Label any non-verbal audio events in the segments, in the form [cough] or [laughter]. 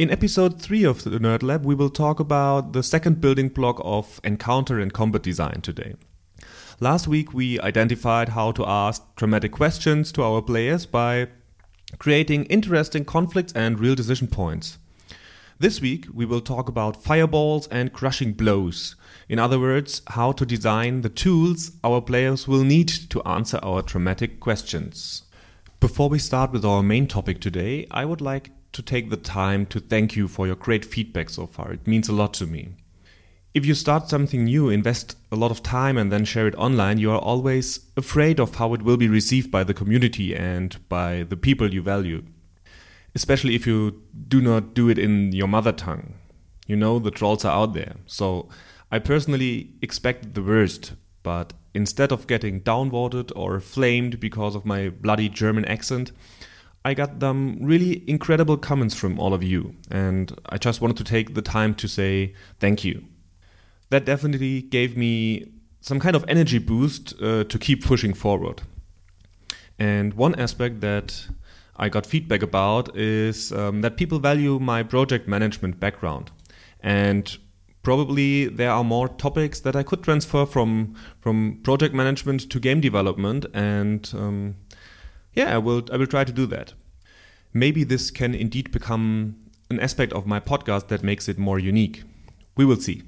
In episode 3 of the Nerd Lab, we will talk about the second building block of encounter and combat design today. Last week, we identified how to ask dramatic questions to our players by creating interesting conflicts and real decision points. This week, we will talk about fireballs and crushing blows. In other words, how to design the tools our players will need to answer our dramatic questions. Before we start with our main topic today, I would like to take the time to thank you for your great feedback so far. It means a lot to me. If you start something new, invest a lot of time, and then share it online, you are always afraid of how it will be received by the community and by the people you value. Especially if you do not do it in your mother tongue. You know, the trolls are out there. So I personally expected the worst, but instead of getting downvoted or flamed because of my bloody German accent, I got them really incredible comments from all of you, and I just wanted to take the time to say thank you. That definitely gave me some kind of energy boost uh, to keep pushing forward. And one aspect that I got feedback about is um, that people value my project management background. And probably there are more topics that I could transfer from, from project management to game development. And um, yeah, I will I will try to do that. Maybe this can indeed become an aspect of my podcast that makes it more unique. We will see.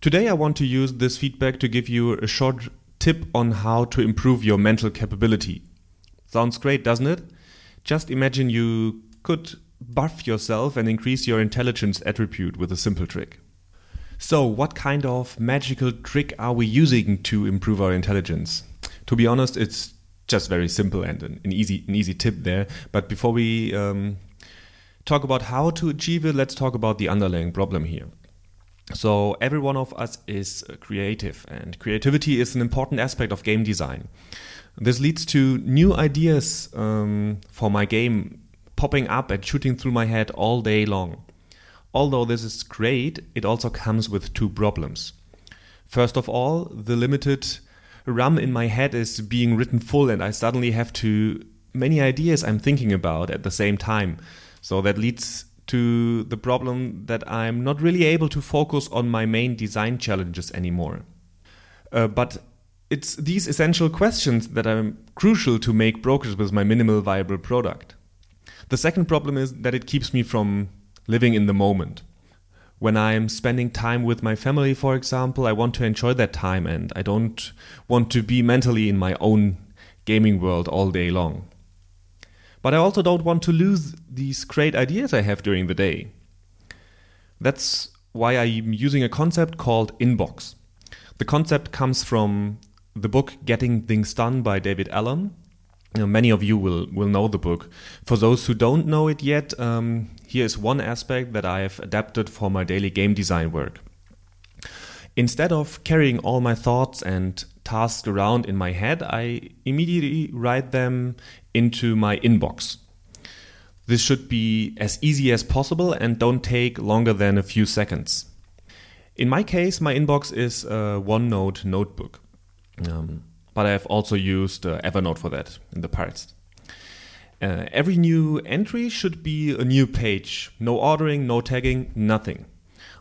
Today I want to use this feedback to give you a short tip on how to improve your mental capability. Sounds great, doesn't it? Just imagine you could buff yourself and increase your intelligence attribute with a simple trick. So, what kind of magical trick are we using to improve our intelligence? To be honest, it's just very simple and an, an easy an easy tip there. But before we um, talk about how to achieve it, let's talk about the underlying problem here. So every one of us is creative, and creativity is an important aspect of game design. This leads to new ideas um, for my game popping up and shooting through my head all day long. Although this is great, it also comes with two problems. First of all, the limited RAM in my head is being written full, and I suddenly have to many ideas I'm thinking about at the same time. So that leads to the problem that I'm not really able to focus on my main design challenges anymore. Uh, but it's these essential questions that are crucial to make progress with my minimal viable product. The second problem is that it keeps me from living in the moment when I'm spending time with my family, for example, I want to enjoy that time and I don't want to be mentally in my own gaming world all day long. But I also don't want to lose these great ideas I have during the day. That's why I'm using a concept called inbox. The concept comes from the book Getting Things Done by David Allen. You know, many of you will, will know the book. For those who don't know it yet, um, here is one aspect that I have adapted for my daily game design work. Instead of carrying all my thoughts and tasks around in my head, I immediately write them into my inbox. This should be as easy as possible and don't take longer than a few seconds. In my case, my inbox is a OneNote notebook, um, but I have also used uh, Evernote for that in the past. Uh, every new entry should be a new page. No ordering, no tagging, nothing.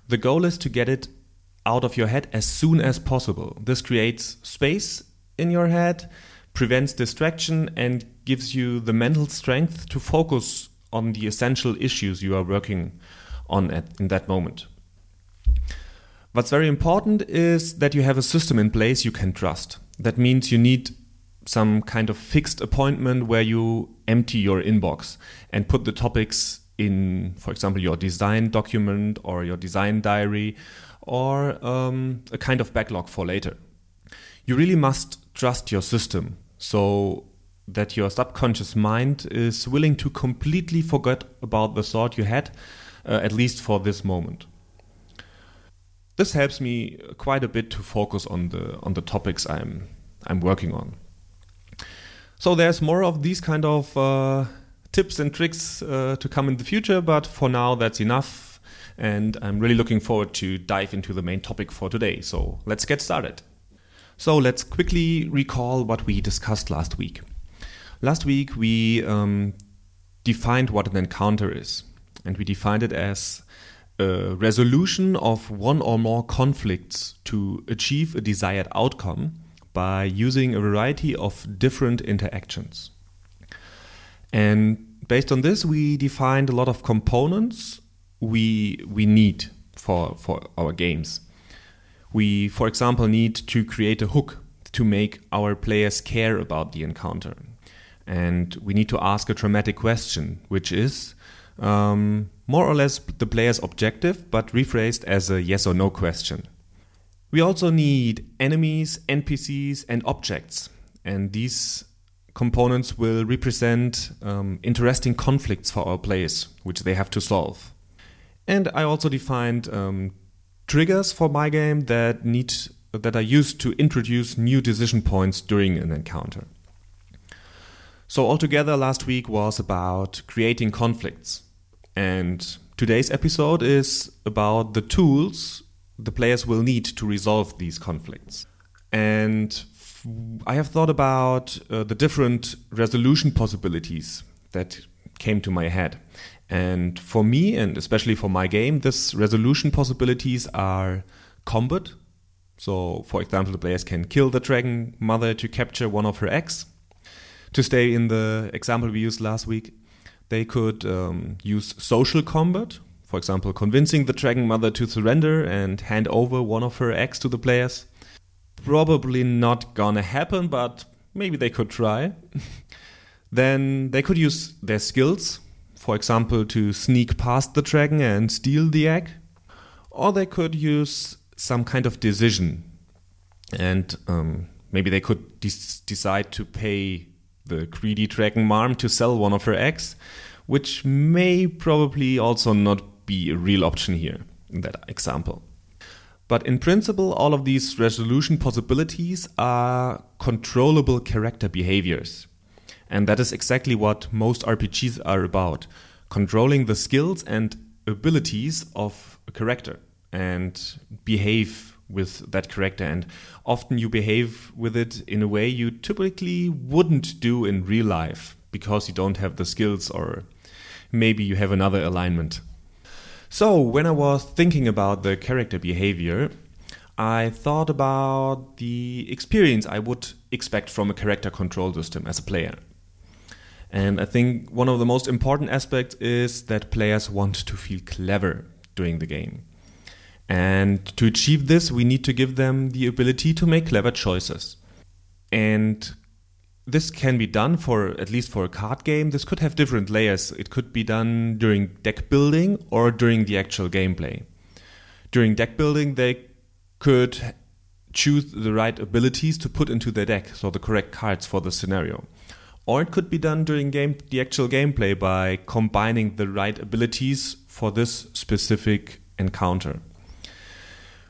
The goal is to get it out of your head as soon as possible. This creates space in your head, prevents distraction, and gives you the mental strength to focus on the essential issues you are working on at, in that moment. What's very important is that you have a system in place you can trust. That means you need some kind of fixed appointment where you empty your inbox and put the topics in, for example, your design document or your design diary or um, a kind of backlog for later. You really must trust your system so that your subconscious mind is willing to completely forget about the thought you had, uh, at least for this moment. This helps me quite a bit to focus on the on the topics I'm I'm working on. So there's more of these kind of uh, tips and tricks uh, to come in the future, but for now that's enough. And I'm really looking forward to dive into the main topic for today. So let's get started. So let's quickly recall what we discussed last week. Last week we um, defined what an encounter is, and we defined it as resolution of one or more conflicts to achieve a desired outcome by using a variety of different interactions. And based on this, we defined a lot of components we we need for for our games. We, for example, need to create a hook to make our players care about the encounter, and we need to ask a dramatic question, which is um, more or less the player's objective, but rephrased as a yes or no question. We also need enemies, NPCs, and objects. And these components will represent um, interesting conflicts for our players, which they have to solve. And I also defined um, triggers for my game that need that are used to introduce new decision points during an encounter. So altogether, last week was about creating conflicts, and today's episode is about the tools the players will need to resolve these conflicts. And I have thought about uh, the different resolution possibilities that came to my head. And for me, and especially for my game, this resolution possibilities are combat. So, for example, the players can kill the dragon mother to capture one of her eggs. To stay in the example we used last week, they could um, use social combat, for example, convincing the Dragon Mother to surrender and hand over one of her eggs to the players. Probably not gonna happen, but maybe they could try. [laughs] then they could use their skills, for example, to sneak past the dragon and steal the egg. Or they could use some kind of decision. And um, maybe they could de- decide to pay the greedy dragon mom to sell one of her eggs, which may probably also not be a real option here in that example. But in principle, all of these resolution possibilities are controllable character behaviors. And that is exactly what most RPGs are about controlling the skills and abilities of a character and behave with that character. And often you behave with it in a way you typically wouldn't do in real life because you don't have the skills or maybe you have another alignment. So, when I was thinking about the character behavior, I thought about the experience I would expect from a character control system as a player. And I think one of the most important aspects is that players want to feel clever during the game. And to achieve this, we need to give them the ability to make clever choices. And this can be done for at least for a card game. This could have different layers. It could be done during deck building or during the actual gameplay. During deck building, they could choose the right abilities to put into their deck, so the correct cards for the scenario. Or it could be done during game the actual gameplay by combining the right abilities for this specific encounter.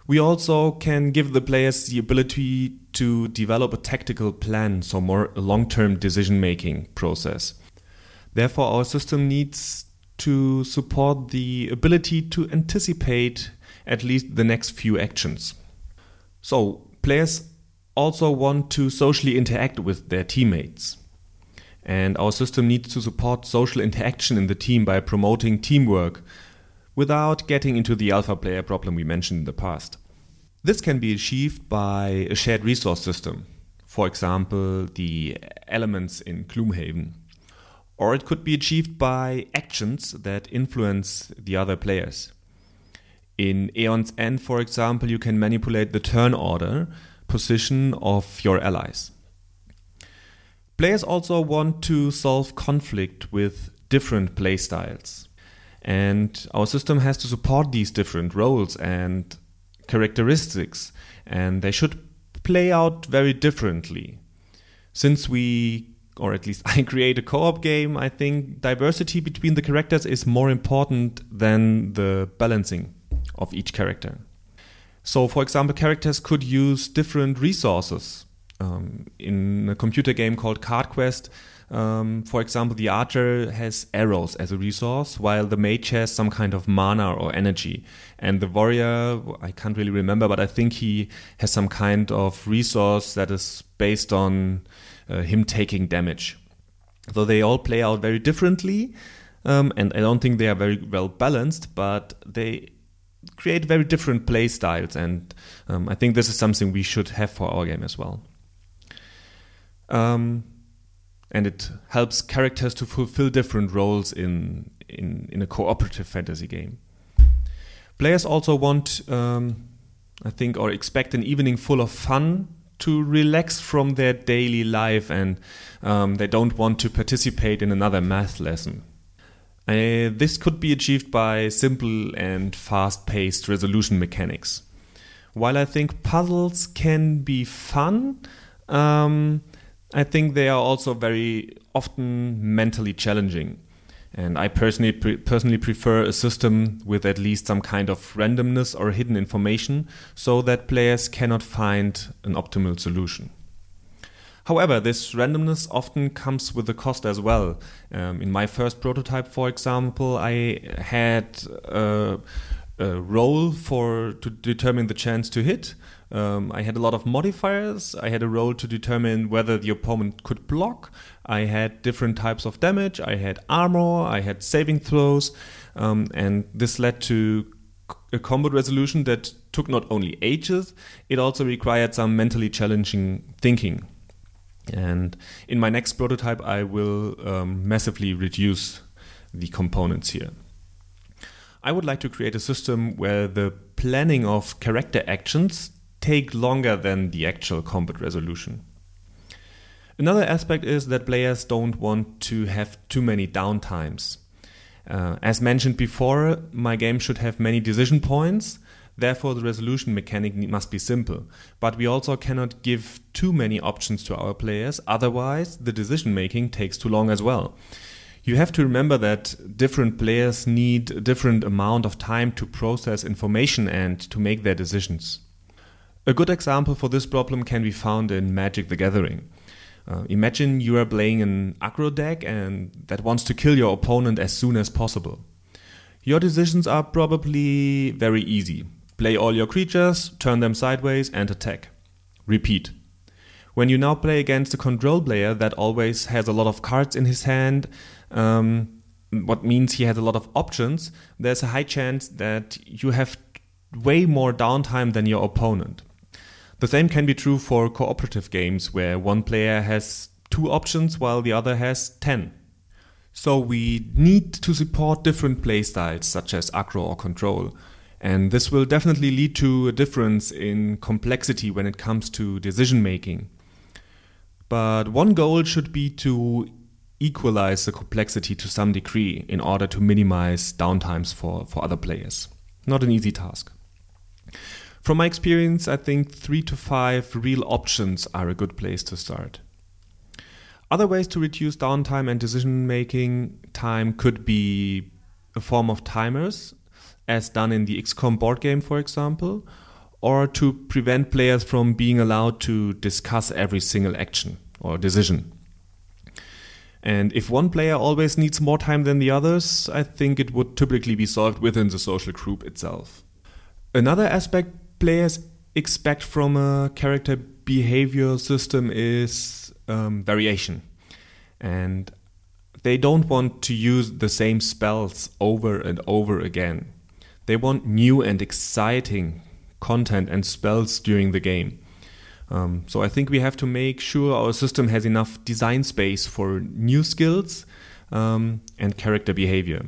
We also can give the players the ability to develop a tactical plan, so more long-term decision-making process. Therefore, our system needs to support the ability to anticipate at least the next few actions. So, players also want to socially interact with their teammates. And our system needs to support social interaction in the team by promoting teamwork, without getting into the alpha player problem we mentioned in the past. This can be achieved by a shared resource system, for example, the elements in Gloomhaven. Or it could be achieved by actions that influence the other players. In Aeon's End, for example, you can manipulate the turn order position of your allies. Players also want to solve conflict with different playstyles. And our system has to support these different roles and characteristics, and they should play out very differently. Since we, or at least [laughs] I create a co op game, I think diversity between the characters is more important than the balancing of each character. So, for example, characters could use different resources. Um, in a computer game called Card Quest, um, for example, the archer has arrows as a resource, while the mage has some kind of mana or energy. And the warrior, I can't really remember, but I think he has some kind of resource that is based on uh, him taking damage. So they all play out very differently, um, and I don't think they are very well balanced, but they create very different play styles, and um, I think this is something we should have for our game as well. Um, and it helps characters to fulfill different roles in in, in a cooperative fantasy game. Players also want, um, I think, or expect an evening full of fun to relax from their daily life, and um, they don't want to participate in another math lesson. Uh, this could be achieved by simple and fast paced resolution mechanics. While I think puzzles can be fun, um, I think they are also very often mentally challenging. And I personally pre- personally prefer a system with at least some kind of randomness or hidden information so that players cannot find an optimal solution. However, this randomness often comes with a cost as well. Um, in my first prototype, for example, I had a, a roll for to determine the chance to hit, um, I had a lot of modifiers. I had a roll to determine whether the opponent could block. I had different types of damage. I had armor. I had saving throws. Um, and this led to a combat resolution that took not only ages, it also required some mentally challenging thinking. And in my next prototype, I will um, massively reduce the components here. I would like to create a system where the planning of character actions take longer than the actual combat resolution. Another aspect is that players don't want to have too many downtimes. Uh, as mentioned before, my game should have many decision points, therefore, the resolution mechanic must be simple. But we also cannot give too many options to our players, otherwise, the decision making takes too long as well. You have to remember that different players need a different amount of time to process information and to make their decisions. A good example for this problem can be found in Magic the Gathering. Uh, imagine you are playing an aggro deck and that wants to kill your opponent as soon as possible. Your decisions are probably very easy. Play all your creatures, turn them sideways, and attack. Repeat. When you now play against a control player that always has a lot of cards in his hand, um, what means he has a lot of options, there's a high chance that you have way more downtime than your opponent. The same can be true for cooperative games where one player has two options while the other has 10. So we need to support different playstyles such as aggro or control. And this will definitely lead to a difference in complexity when it comes to decision making. But one goal should be to equalize the complexity to some degree in order to minimize downtimes for, for other players. Not an easy task. From my experience, I think three to five real options are a good place to start. Other ways to reduce downtime and decision making time could be a form of timers, as done in the XCOM board game, for example, or to prevent players from being allowed to discuss every single action or decision. And if one player always needs more time than the others, I think it would typically be solved within the social group itself. Another aspect players expect from a character behavior system is um, variation. And they don't want to use the same spells over and over again. They want new and exciting content and spells during the game. Um, so I think we have to make sure our system has enough design space for new skills um, and character behavior.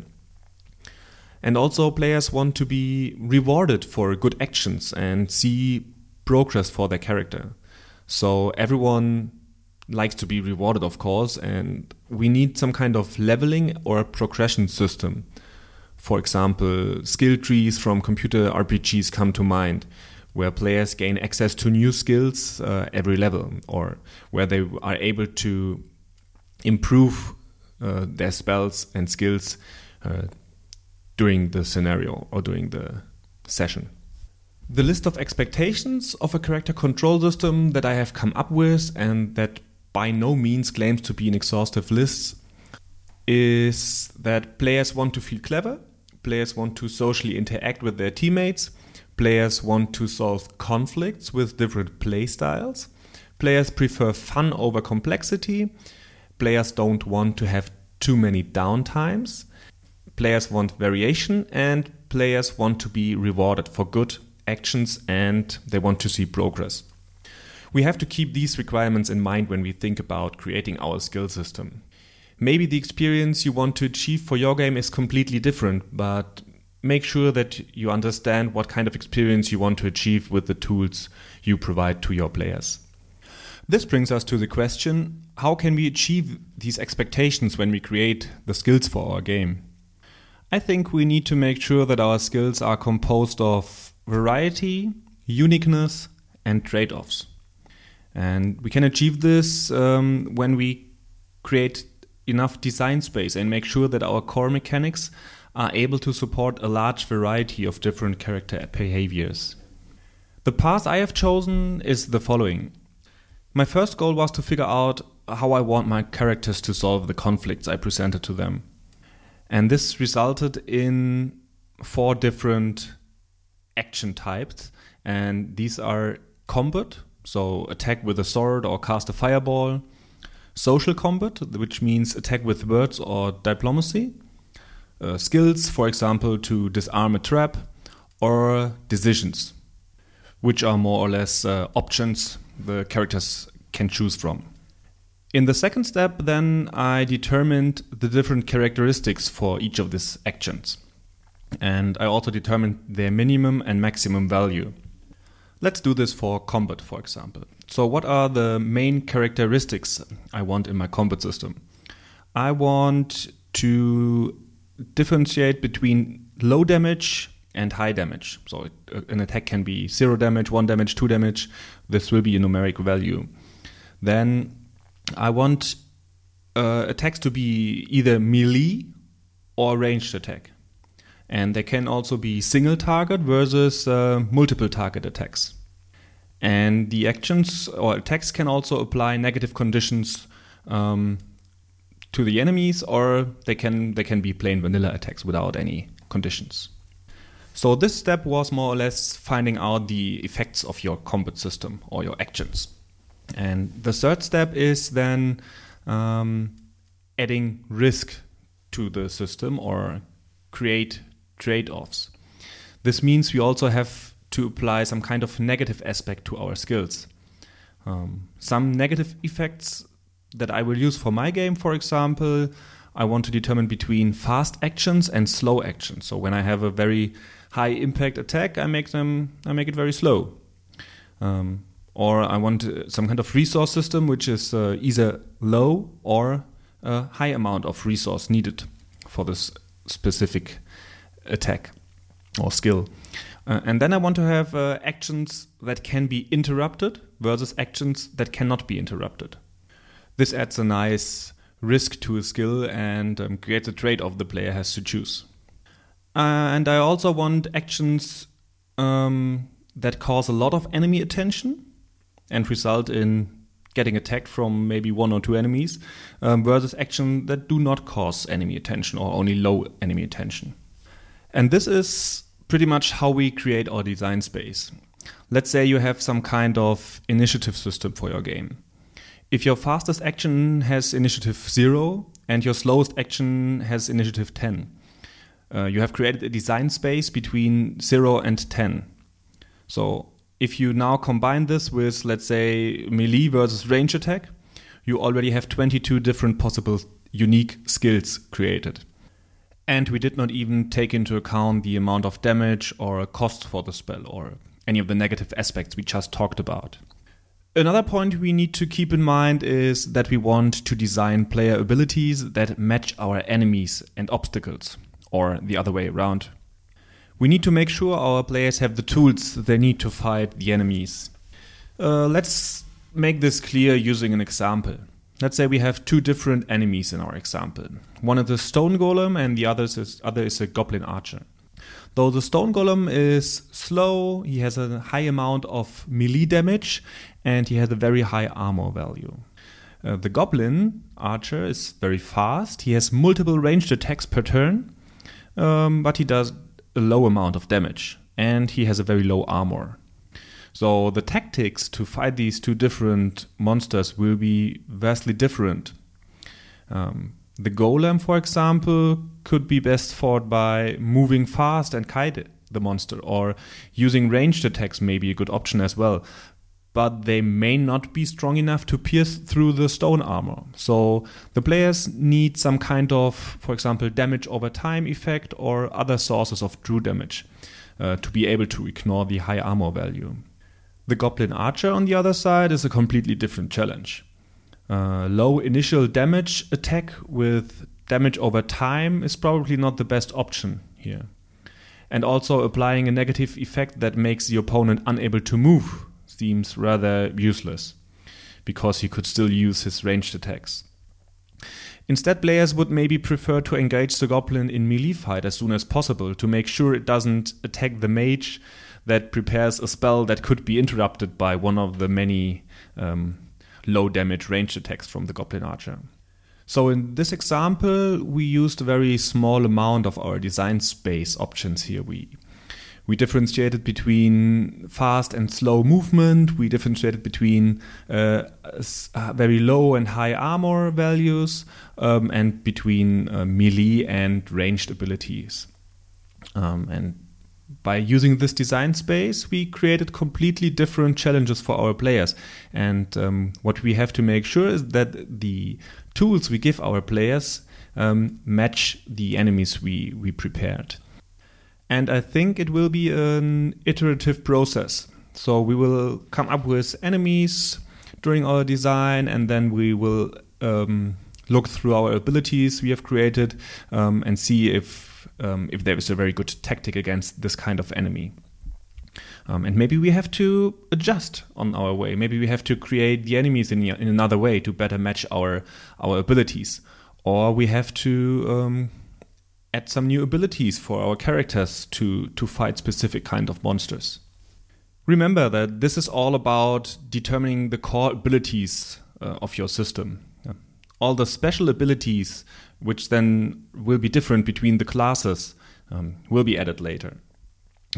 And also, players want to be rewarded for good actions and see progress for their character. So, everyone likes to be rewarded, of course, and we need some kind of leveling or progression system. For example, skill trees from computer RPGs come to mind, where players gain access to new skills uh, every level, or where they are able to improve uh, their spells and skills uh, during the scenario or during the session. The list of expectations of a character control system that I have come up with, and that by no means claims to be an exhaustive list, is that players want to feel clever, players want to socially interact with their teammates, players want to solve conflicts with different playstyles. players prefer fun over complexity, players don't want to have too many downtimes, players want variation, and players want to be rewarded for good actions and they want to see progress. We have to keep these requirements in mind when we think about creating our skill system. Maybe the experience you want to achieve for your game is completely different, but make sure that you understand what kind of experience you want to achieve with the tools you provide to your players. This brings us to the question how can we achieve these expectations when we create the skills for our game? I think we need to make sure that our skills are composed of variety, uniqueness, and trade offs. And we can achieve this um, when we create enough design space and make sure that our core mechanics are able to support a large variety of different character behaviors. The path I have chosen is the following. My first goal was to figure out how I want my characters to solve the conflicts I presented to them. And this resulted in four different action types. And these are combat, so attack with a sword or cast a fireball, social combat, which means attack with words or diplomacy, uh, skills, for example, to disarm a trap, or decisions, which are more or less uh, options the characters can choose from. In the second step, then, I determined the different characteristics for each of these actions. And I also determined their minimum and maximum value. Let's do this for combat, for example. So, what are the main characteristics I want in my combat system? I want to differentiate between low damage and high damage. So, an attack can be zero damage, one damage, two damage. This will be a numeric value. Then, I want uh, attacks to be either melee or ranged attack and they can also be single target versus uh, multiple target attacks. And the actions or attacks can also apply negative conditions um, to the enemies, or they can they can be plain vanilla attacks without any conditions. So this step was more or less finding out the effects of your combat system or your actions. And the third step is then um, adding risk to the system or create trade offs. This means we also have to apply some kind of negative aspect to our skills. Um, some negative effects that I will use for my game, for example, I want to determine between fast actions and slow actions. So when I have a very high impact attack, I make them I make it very slow. Um, or I want uh, some kind of resource system which is uh, either low or a high amount of resource needed for this specific attack or skill. Uh, and then I want to have uh, actions that can be interrupted versus actions that cannot be interrupted. This adds a nice risk to a skill and um, creates a trade off the player has to choose. Uh, and I also want actions um, that cause a lot of enemy attention and result in getting attacked from maybe one or two enemies um, versus actions that do not cause enemy attention or only low enemy attention. And this is pretty much how we create our design space. Let's say you have some kind of initiative system for your game. If your fastest action has initiative 0 and your slowest action has initiative 10, uh, you have created a design space between 0 and 10. So if you now combine this with, let's say, melee versus range attack, you already have 22 different possible unique skills created. And we did not even take into account the amount of damage or cost for the spell or any of the negative aspects we just talked about. Another point we need to keep in mind is that we want to design player abilities that match our enemies and obstacles, or the other way around. We need to make sure our players have the tools they need to fight the enemies. Uh, let's make this clear using an example. Let's say we have two different enemies in our example. One is a stone golem and the other is, other is a goblin archer. Though the stone golem is slow, he has a high amount of melee damage and he has a very high armor value. Uh, the goblin archer is very fast. He has multiple ranged attacks per turn, um, but he does a low amount of damage and he has a very low armor. So the tactics to fight these two different monsters will be vastly different. Um, the golem, for example, could be best fought by moving fast and kite the monster, or using ranged attacks may be a good option as well. But they may not be strong enough to pierce through the stone armor. So the players need some kind of, for example, damage over time effect or other sources of true damage uh, to be able to ignore the high armor value. The Goblin Archer, on the other side, is a completely different challenge. Uh, low initial damage attack with damage over time is probably not the best option here. And also applying a negative effect that makes the opponent unable to move seems rather useless, because he could still use his ranged attacks. Instead, players would maybe prefer to engage the goblin in melee fight as soon as possible to make sure it doesn't attack the mage that prepares a spell that could be interrupted by one of the many um, low damage ranged attacks from the Goblin Archer. So in this example, we used a very small amount of our design space options here. We we differentiated between fast and slow movement. We differentiated between uh, uh, very low and high armor values, um, and between uh, melee and ranged abilities. Um, and by using this design space, we created completely different challenges for our players. And um, what we have to make sure is that the tools we give our players um, match the enemies we, we prepared. And I think it will be an iterative process. So we will come up with enemies during our design, and then we will um, look through our abilities we have created um, and see if um, if there is a very good tactic against this kind of enemy. Um, and maybe we have to adjust on our way. Maybe we have to create the enemies in, in another way to better match our our abilities, or we have to um, add some new abilities for our characters to to fight specific kind of monsters. Remember that this is all about determining the core abilities uh, of your system. All the special abilities which then will be different between the classes, um, will be added later.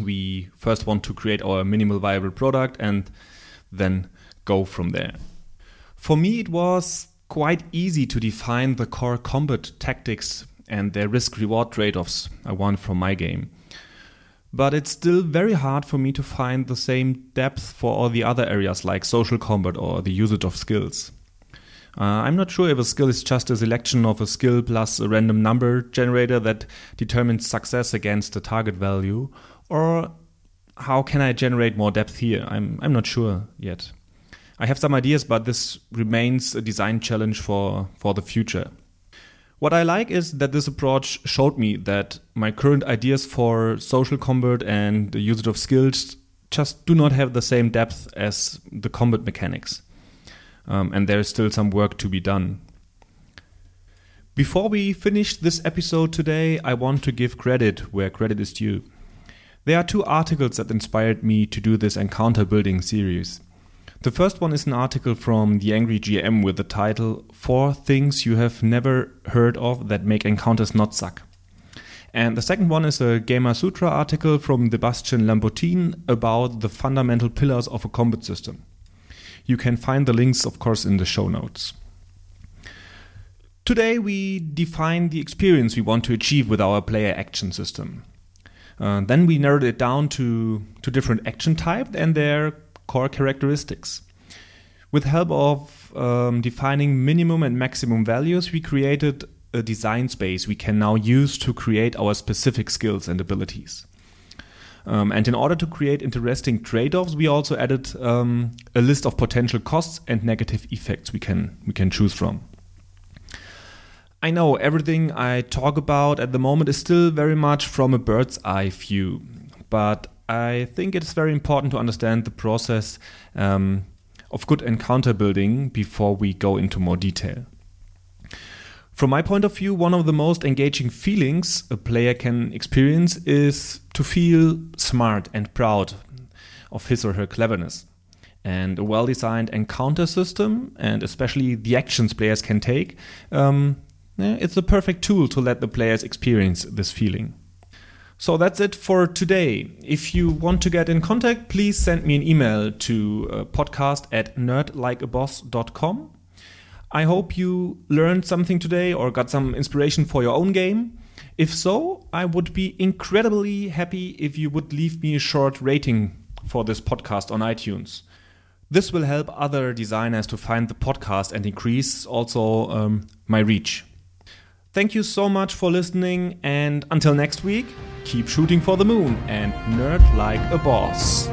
We first want to create our minimal viable product and then go from there. For me, it was quite easy to define the core combat tactics and their risk reward trade offs I want from my game. But it's still very hard for me to find the same depth for all the other areas like social combat or the usage of skills. Uh, I'm not sure if a skill is just a selection of a skill plus a random number generator that determines success against a target value, or how can I generate more depth here? I'm, I'm not sure yet. I have some ideas, but this remains a design challenge for, for the future. What I like is that this approach showed me that my current ideas for social combat and the usage of skills just do not have the same depth as the combat mechanics um, and there is still some work to be done. Before we finish this episode today, I want to give credit where credit is due. There are two articles that inspired me to do this encounter building series. The first one is an article from The Angry GM with the title Four Things You Have Never Heard of That Make Encounters Not Suck. And the second one is a Gamasutra article from Sebastian Lambottin about the fundamental pillars of a combat system. You can find the links, of course, in the show notes. Today, we define the experience we want to achieve with our player action system. Uh, then we narrowed it down to, to different action types and their core characteristics. With help of um, defining minimum and maximum values, we created a design space we can now use to create our specific skills and abilities. Um, and in order to create interesting trade offs, we also added um, a list of potential costs and negative effects we can, we can choose from. I know everything I talk about at the moment is still very much from a bird's eye view, but I think it is very important to understand the process um, of good encounter building before we go into more detail. From my point of view, one of the most engaging feelings a player can experience is to feel smart and proud of his or her cleverness. And a well designed encounter system, and especially the actions players can take, um, it's the perfect tool to let the players experience this feeling. So that's it for today. If you want to get in contact, please send me an email to uh, podcast at nerdlikeaboss.com. I hope you learned something today or got some inspiration for your own game. If so, I would be incredibly happy if you would leave me a short rating for this podcast on iTunes. This will help other designers to find the podcast and increase also um, my reach. Thank you so much for listening, and until next week, keep shooting for the moon and nerd like a boss.